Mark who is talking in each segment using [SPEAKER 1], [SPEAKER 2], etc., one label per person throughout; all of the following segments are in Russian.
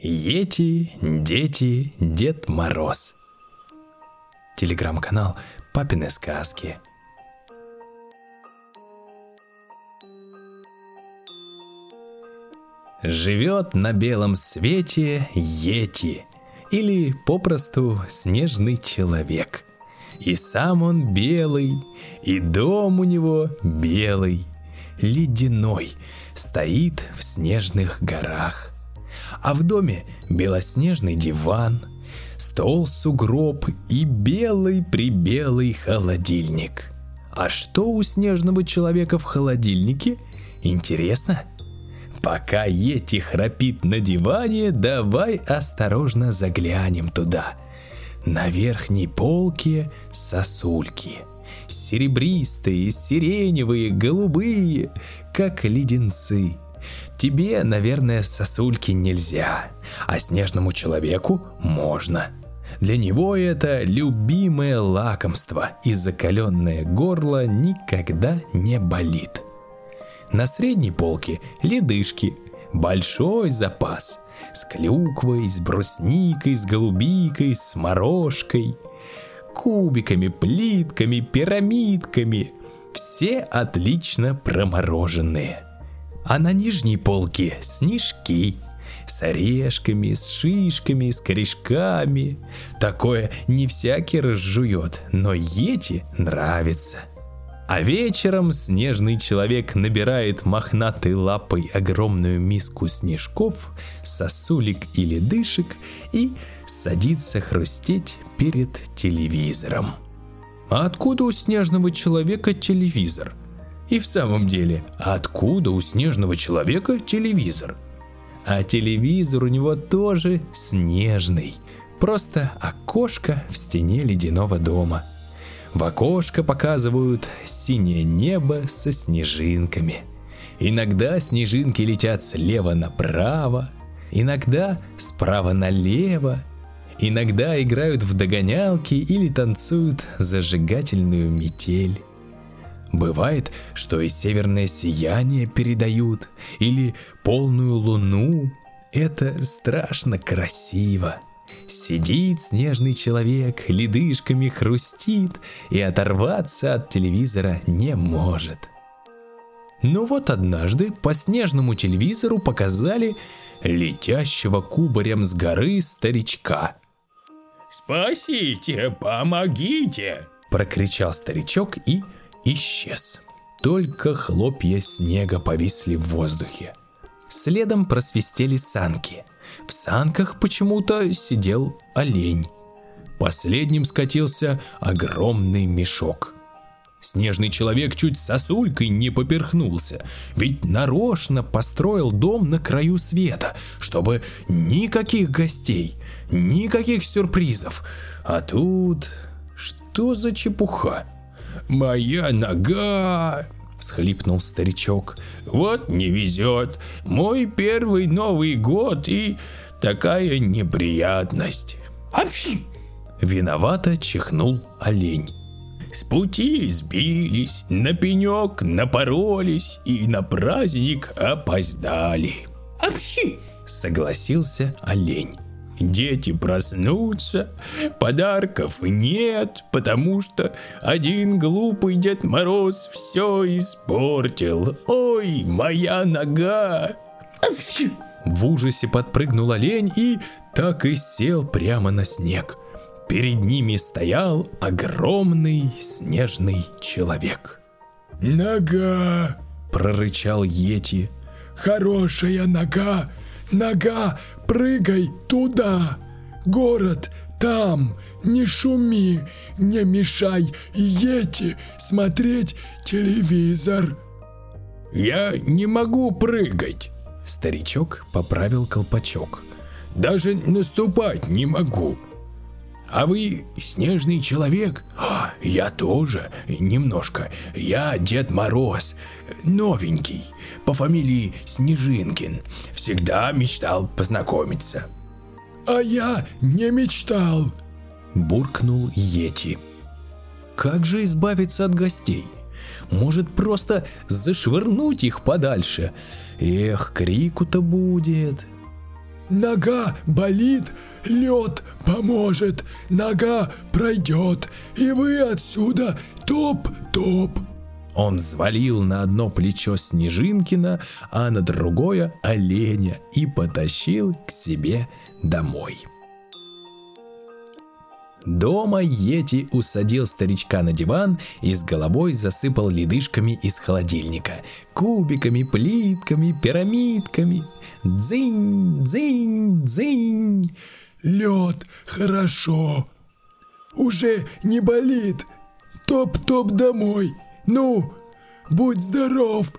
[SPEAKER 1] Ети, дети, Дед Мороз. Телеграм-канал Папины сказки. Живет на белом свете Йети, или попросту снежный человек. И сам он белый, и дом у него белый, ледяной, стоит в снежных горах. А в доме белоснежный диван, стол сугроб и белый-прибелый холодильник. А что у снежного человека в холодильнике? Интересно? Пока Йети храпит на диване, давай осторожно заглянем туда. На верхней полке сосульки. Серебристые, сиреневые, голубые, как леденцы. Тебе, наверное, сосульки нельзя, а снежному человеку можно. Для него это любимое лакомство, и закаленное горло никогда не болит. На средней полке ледышки, большой запас. С клюквой, с брусникой, с голубикой, с морожкой. Кубиками, плитками, пирамидками. Все отлично промороженные. А на нижней полке снежки, с орешками, с шишками, с корешками. Такое не всякий разжует, но Ети нравится. А вечером снежный человек набирает мохнатой лапой огромную миску снежков, сосулек или дышек и садится хрустеть перед телевизором. А откуда у снежного человека телевизор? И в самом деле, откуда у снежного человека телевизор? А телевизор у него тоже снежный. Просто окошко в стене ледяного дома – в окошко показывают синее небо со снежинками. Иногда снежинки летят слева направо, иногда справа налево, иногда играют в догонялки или танцуют зажигательную метель. Бывает, что и северное сияние передают, или полную луну. Это страшно красиво. Сидит снежный человек, ледышками хрустит и оторваться от телевизора не может. Но вот однажды по снежному телевизору показали летящего кубарем с горы старичка.
[SPEAKER 2] «Спасите, помогите!»
[SPEAKER 1] – прокричал старичок и исчез. Только хлопья снега повисли в воздухе. Следом просвистели санки – в санках почему-то сидел олень. Последним скатился огромный мешок. Снежный человек чуть сосулькой не поперхнулся, ведь нарочно построил дом на краю света, чтобы никаких гостей, никаких сюрпризов. А тут... что за чепуха? «Моя нога!» — всхлипнул старичок. «Вот не везет. Мой первый Новый год и такая неприятность». «Апси!» Виновато чихнул олень. С пути сбились, на пенек напоролись и на праздник опоздали.
[SPEAKER 2] «Апси!»
[SPEAKER 1] Согласился олень. Дети проснутся, подарков нет, потому что один глупый Дед Мороз все испортил. Ой, моя нога! В ужасе подпрыгнул олень и так и сел прямо на снег. Перед ними стоял огромный снежный человек.
[SPEAKER 3] «Нога!» – прорычал Йети. «Хорошая нога! Нога прыгай туда! Город там! Не шуми, не мешай Йети смотреть телевизор!»
[SPEAKER 2] «Я не могу прыгать!»
[SPEAKER 1] Старичок поправил колпачок.
[SPEAKER 2] «Даже наступать не могу!» А вы снежный человек? А, я тоже, немножко. Я Дед Мороз, новенький, по фамилии Снежинкин. Всегда мечтал познакомиться.
[SPEAKER 3] А я не мечтал,
[SPEAKER 1] буркнул Йети. Как же избавиться от гостей? Может просто зашвырнуть их подальше? Эх, крику-то будет.
[SPEAKER 3] Нога болит, лед поможет, нога пройдет, и вы отсюда топ-топ.
[SPEAKER 1] Он взвалил на одно плечо Снежинкина, а на другое оленя и потащил к себе домой. Дома Йети усадил старичка на диван и с головой засыпал ледышками из холодильника. Кубиками, плитками, пирамидками. Дзынь, дзынь, дзынь.
[SPEAKER 3] Лед, хорошо. Уже не болит. Топ-топ домой. Ну, будь здоров.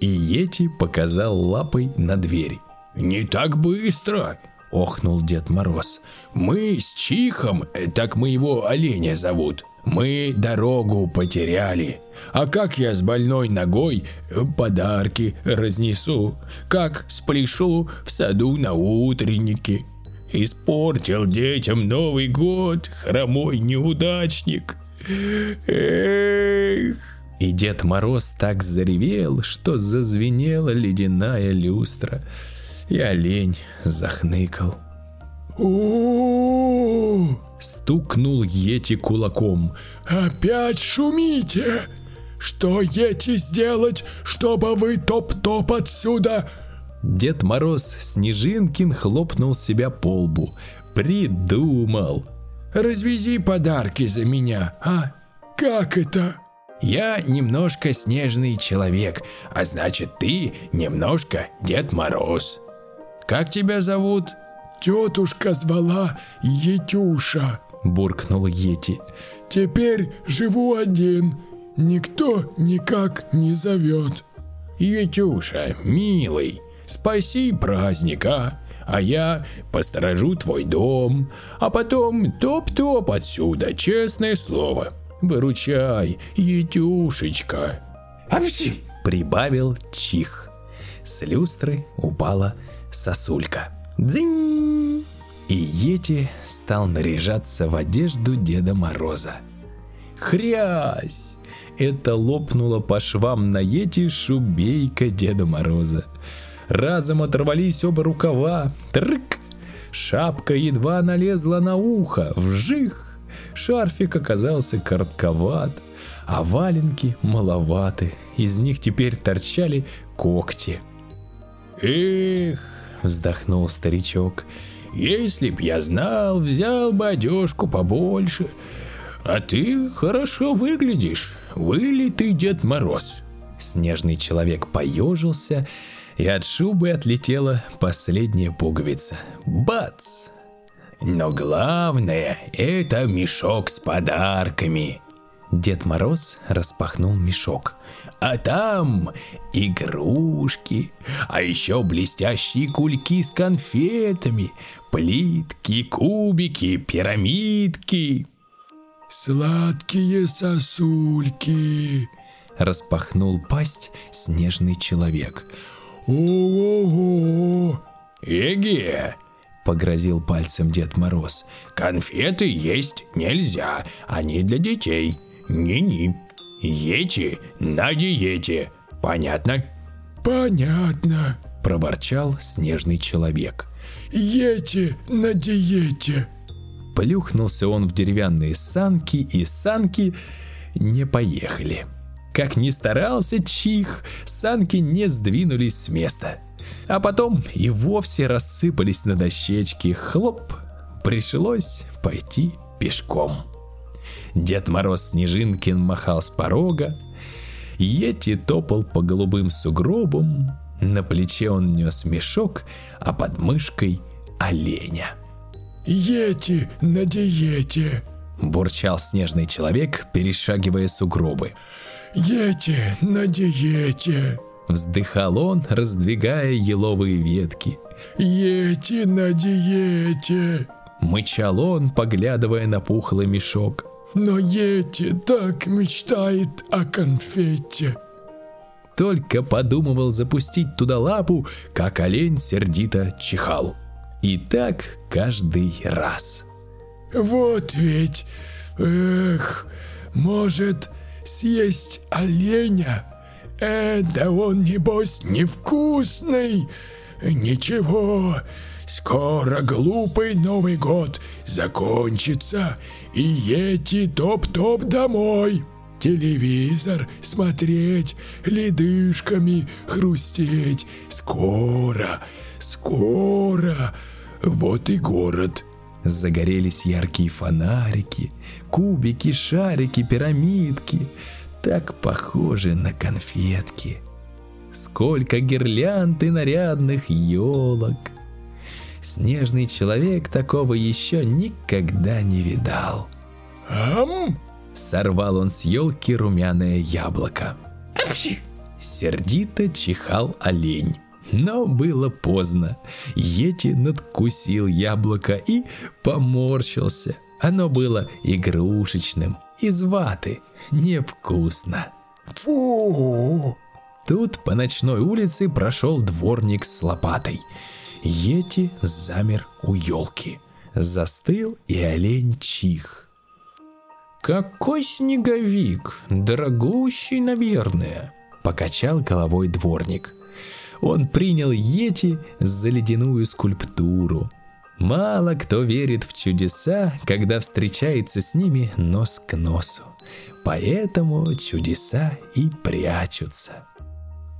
[SPEAKER 1] И Йети показал лапой на дверь.
[SPEAKER 2] «Не так быстро!» — охнул Дед Мороз. «Мы с Чихом, э, так мы его оленя зовут, мы дорогу потеряли. А как я с больной ногой э, подарки разнесу? Как спляшу в саду на утреннике? Испортил детям Новый год, хромой неудачник. Эх!»
[SPEAKER 1] И Дед Мороз так заревел, что зазвенела ледяная люстра — и олень захныкал.
[SPEAKER 3] у
[SPEAKER 1] Стукнул Йети кулаком.
[SPEAKER 3] «Опять шумите! Что Йети сделать, чтобы вы топ-топ отсюда?»
[SPEAKER 1] Дед Мороз Снежинкин хлопнул себя по лбу. Придумал.
[SPEAKER 2] «Развези подарки за меня, а?»
[SPEAKER 3] «Как это?»
[SPEAKER 2] «Я немножко снежный человек, а значит ты немножко Дед Мороз». Как тебя зовут?»
[SPEAKER 3] «Тетушка звала Етюша», –
[SPEAKER 1] буркнул Ети.
[SPEAKER 3] «Теперь живу один, никто никак не зовет».
[SPEAKER 2] «Етюша, милый, спаси праздника, а я посторожу твой дом, а потом топ-топ отсюда, честное слово. Выручай, Етюшечка».
[SPEAKER 1] «Апси!» – прибавил чих. С люстры упала сосулька. Дзинь! И Йети стал наряжаться в одежду Деда Мороза. Хрясь! Это лопнуло по швам на Йети шубейка Деда Мороза. Разом оторвались оба рукава. Трык! Шапка едва налезла на ухо. Вжих! Шарфик оказался коротковат, а валенки маловаты. Из них теперь торчали когти.
[SPEAKER 2] Эх, вздохнул старичок. «Если б я знал, взял бы одежку побольше. А ты хорошо выглядишь, вылитый Дед Мороз».
[SPEAKER 1] Снежный человек поежился, и от шубы отлетела последняя пуговица. Бац!
[SPEAKER 2] Но главное – это мешок с подарками.
[SPEAKER 1] Дед Мороз распахнул мешок –
[SPEAKER 2] а там игрушки, а еще блестящие кульки с конфетами, плитки, кубики, пирамидки.
[SPEAKER 3] Сладкие сосульки,
[SPEAKER 1] распахнул пасть снежный человек.
[SPEAKER 3] Ого!
[SPEAKER 2] Эге!
[SPEAKER 1] Погрозил пальцем Дед Мороз.
[SPEAKER 2] Конфеты есть нельзя, они для детей. Ни-ни. Ети на диете. Понятно?
[SPEAKER 3] Понятно,
[SPEAKER 1] проворчал снежный человек.
[SPEAKER 3] Ети на диете.
[SPEAKER 1] Плюхнулся он в деревянные санки, и санки не поехали. Как ни старался Чих, санки не сдвинулись с места. А потом и вовсе рассыпались на дощечки. Хлоп! Пришлось пойти пешком. Дед Мороз Снежинкин махал с порога, Йети топал по голубым сугробам, на плече он нес мешок, а под мышкой оленя.
[SPEAKER 3] «Йети на диете!»
[SPEAKER 1] – бурчал снежный человек, перешагивая сугробы.
[SPEAKER 3] «Йети на диете!»
[SPEAKER 1] – вздыхал он, раздвигая еловые ветки.
[SPEAKER 3] «Йети на диете!»
[SPEAKER 1] – мычал он, поглядывая на пухлый мешок.
[SPEAKER 3] Но Йети так мечтает о конфете.
[SPEAKER 1] Только подумывал запустить туда лапу, как олень сердито чихал. И так каждый раз.
[SPEAKER 3] Вот ведь, эх, может съесть оленя? Э, да он небось невкусный. Ничего, Скоро глупый Новый год закончится, и Йети топ-топ домой. Телевизор смотреть, ледышками хрустеть. Скоро, скоро. Вот и город.
[SPEAKER 1] Загорелись яркие фонарики, кубики, шарики, пирамидки. Так похожи на конфетки. Сколько гирлянд и нарядных елок. Снежный человек такого еще никогда не видал.
[SPEAKER 3] Ам?
[SPEAKER 1] Сорвал он с елки румяное яблоко. Сердито чихал олень. Но было поздно. Йети надкусил яблоко и поморщился. Оно было игрушечным, из ваты, невкусно.
[SPEAKER 3] Фу.
[SPEAKER 1] Тут по ночной улице прошел дворник с лопатой. Йети замер у елки. Застыл и олень чих. «Какой снеговик! Дорогущий, наверное!» Покачал головой дворник. Он принял Йети за ледяную скульптуру. Мало кто верит в чудеса, когда встречается с ними нос к носу. Поэтому чудеса и прячутся.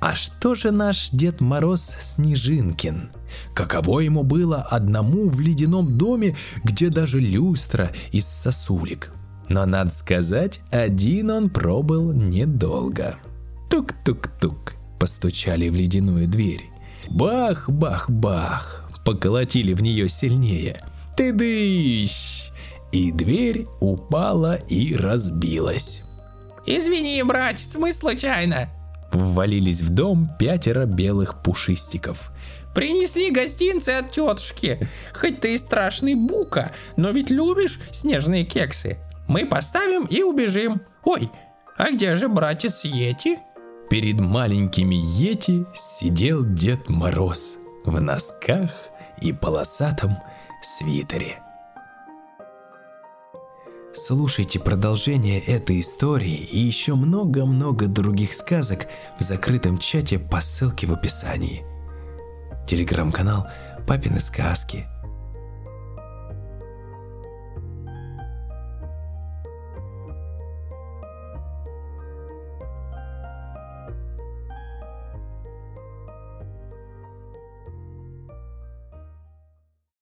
[SPEAKER 1] А что же наш Дед Мороз Снежинкин? Каково ему было одному в ледяном доме, где даже люстра из сосулек? Но надо сказать, один он пробыл недолго. Тук-тук-тук, постучали в ледяную дверь. Бах-бах-бах, поколотили в нее сильнее. Ты дыщ! И дверь упала и разбилась.
[SPEAKER 4] Извини, братец, мы случайно.
[SPEAKER 1] Ввалились в дом пятеро белых пушистиков.
[SPEAKER 4] Принесли гостинцы от тетушки. Хоть ты и страшный бука, но ведь любишь снежные кексы. Мы поставим и убежим. Ой, а где же братец Йети?
[SPEAKER 1] Перед маленькими Йети сидел Дед Мороз в носках и полосатом свитере. Слушайте продолжение этой истории и еще много-много других сказок в закрытом чате по ссылке в описании. Телеграм-канал «Папины сказки»